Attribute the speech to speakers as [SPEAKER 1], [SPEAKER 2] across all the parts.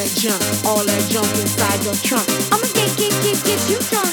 [SPEAKER 1] that junk, all that junk inside your trunk.
[SPEAKER 2] I'ma get, get, get, get you drunk.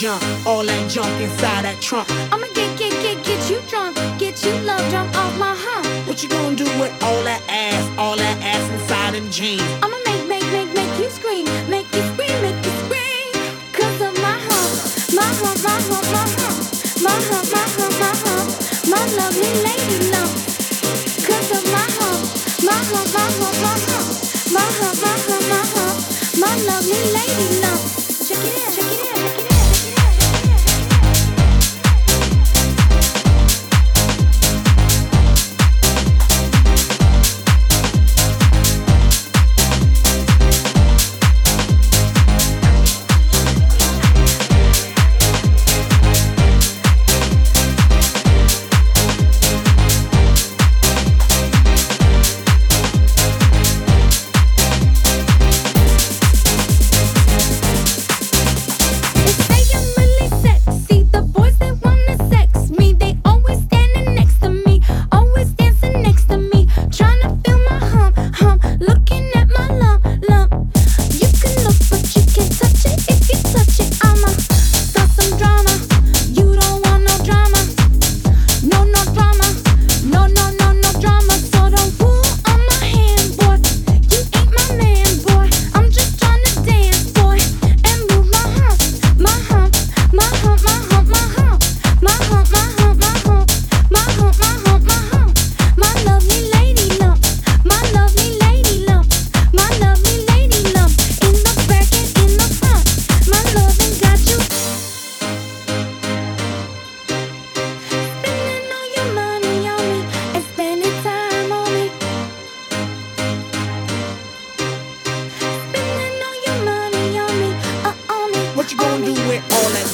[SPEAKER 2] jump, all
[SPEAKER 1] that junk inside that trunk.
[SPEAKER 2] I'ma get, get, get, get you drunk, get you love drunk off my hump.
[SPEAKER 1] What you gonna do with all that ass, all that ass inside them jeans?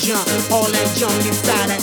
[SPEAKER 1] junk, all that junk inside.